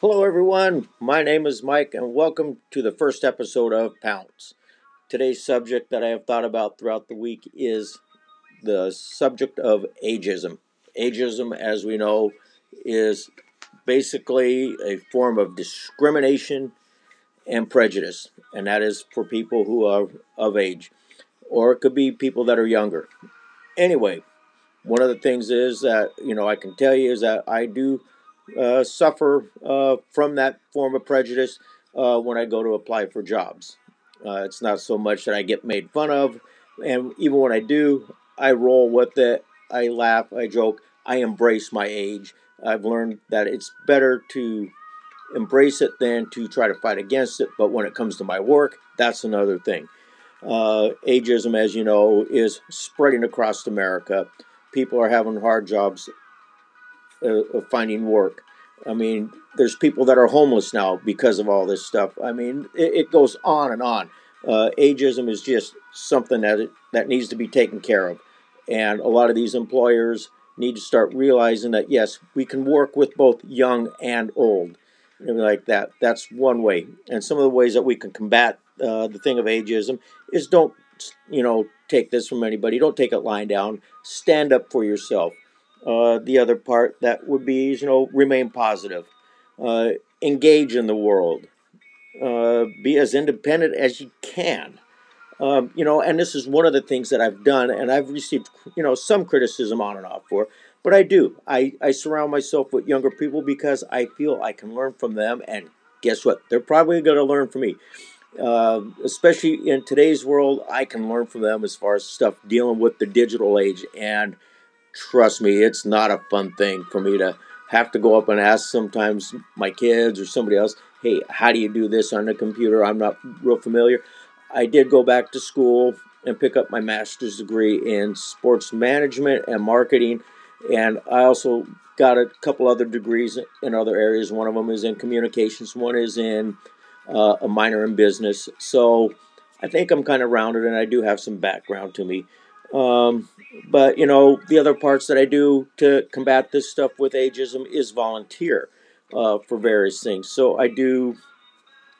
Hello, everyone. My name is Mike, and welcome to the first episode of Pounce. Today's subject that I have thought about throughout the week is the subject of ageism. Ageism, as we know, is basically a form of discrimination and prejudice, and that is for people who are of age, or it could be people that are younger. Anyway, one of the things is that, you know, I can tell you is that I do uh, suffer uh, from that form of prejudice uh, when I go to apply for jobs. Uh, it's not so much that I get made fun of, and even when I do, I roll with it. I laugh, I joke, I embrace my age. I've learned that it's better to embrace it than to try to fight against it. But when it comes to my work, that's another thing. Uh, ageism, as you know, is spreading across America. People are having hard jobs uh, of finding work. I mean, there's people that are homeless now because of all this stuff. I mean, it, it goes on and on. Uh, ageism is just something that that needs to be taken care of, and a lot of these employers need to start realizing that yes, we can work with both young and old, and like that. That's one way, and some of the ways that we can combat uh, the thing of ageism is don't you know take this from anybody. Don't take it lying down. Stand up for yourself. Uh, the other part that would be, you know, remain positive, uh, engage in the world, uh, be as independent as you can. Um, you know, and this is one of the things that I've done, and I've received, you know, some criticism on and off for, but I do. I, I surround myself with younger people because I feel I can learn from them, and guess what? They're probably going to learn from me. Uh, especially in today's world, I can learn from them as far as stuff dealing with the digital age and trust me, it's not a fun thing for me to have to go up and ask sometimes my kids or somebody else, hey, how do you do this on the computer? I'm not real familiar. I did go back to school and pick up my master's degree in sports management and marketing. And I also got a couple other degrees in other areas. One of them is in communications, one is in uh, a minor in business. So I think I'm kind of rounded and I do have some background to me. Um, but you know, the other parts that I do to combat this stuff with ageism is volunteer uh, for various things. So I do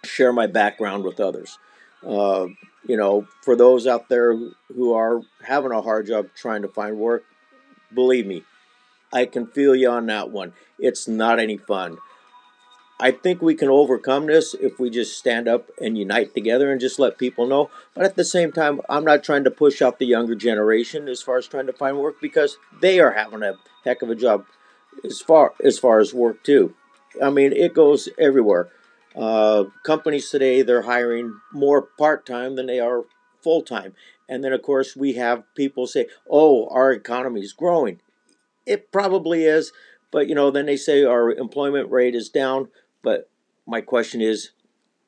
share my background with others. Uh, you know, for those out there who are having a hard job trying to find work, believe me, I can feel you on that one. It's not any fun. I think we can overcome this if we just stand up and unite together and just let people know. But at the same time, I'm not trying to push out the younger generation as far as trying to find work because they are having a heck of a job as far as far as work too. I mean, it goes everywhere. Uh, companies today they're hiring more part time than they are full time, and then of course we have people say, "Oh, our economy is growing." It probably is, but you know, then they say our employment rate is down but my question is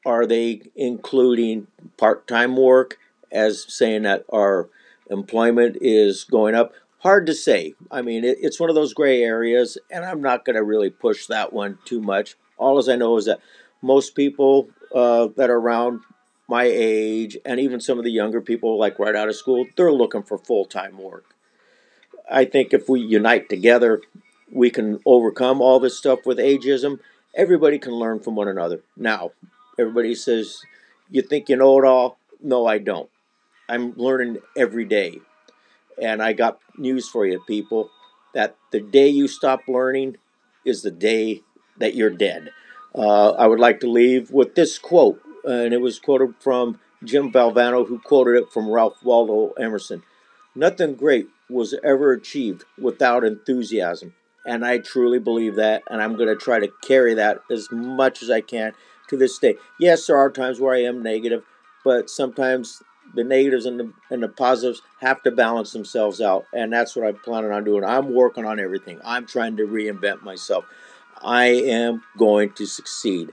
are they including part time work as saying that our employment is going up? Hard to say. I mean, it, it's one of those gray areas, and I'm not going to really push that one too much. All as I know is that most people uh, that are around my age, and even some of the younger people, like right out of school, they're looking for full time work. I think if we unite together, we can overcome all this stuff with ageism everybody can learn from one another. Now, everybody says, You think you know it all? No, I don't. I'm learning every day. And I got news for you, people that the day you stop learning is the day that you're dead. Uh, I would like to leave with this quote, and it was quoted from Jim Valvano, who quoted it from Ralph Waldo Emerson. Nothing great was ever achieved without enthusiasm. And I truly believe that, and I'm going to try to carry that as much as I can to this day. Yes, there are times where I am negative, but sometimes the negatives and the, and the positives have to balance themselves out, and that's what I'm planning on doing. I'm working on everything. I'm trying to reinvent myself. I am going to succeed.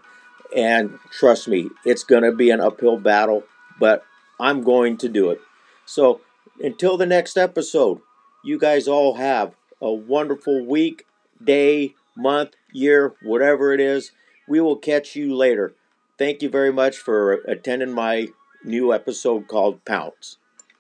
And trust me, it's going to be an uphill battle, but I'm going to do it. So until the next episode, you guys all have a wonderful week, day, month, year, whatever it is. We will catch you later. Thank you very much for attending my new episode called Pounce.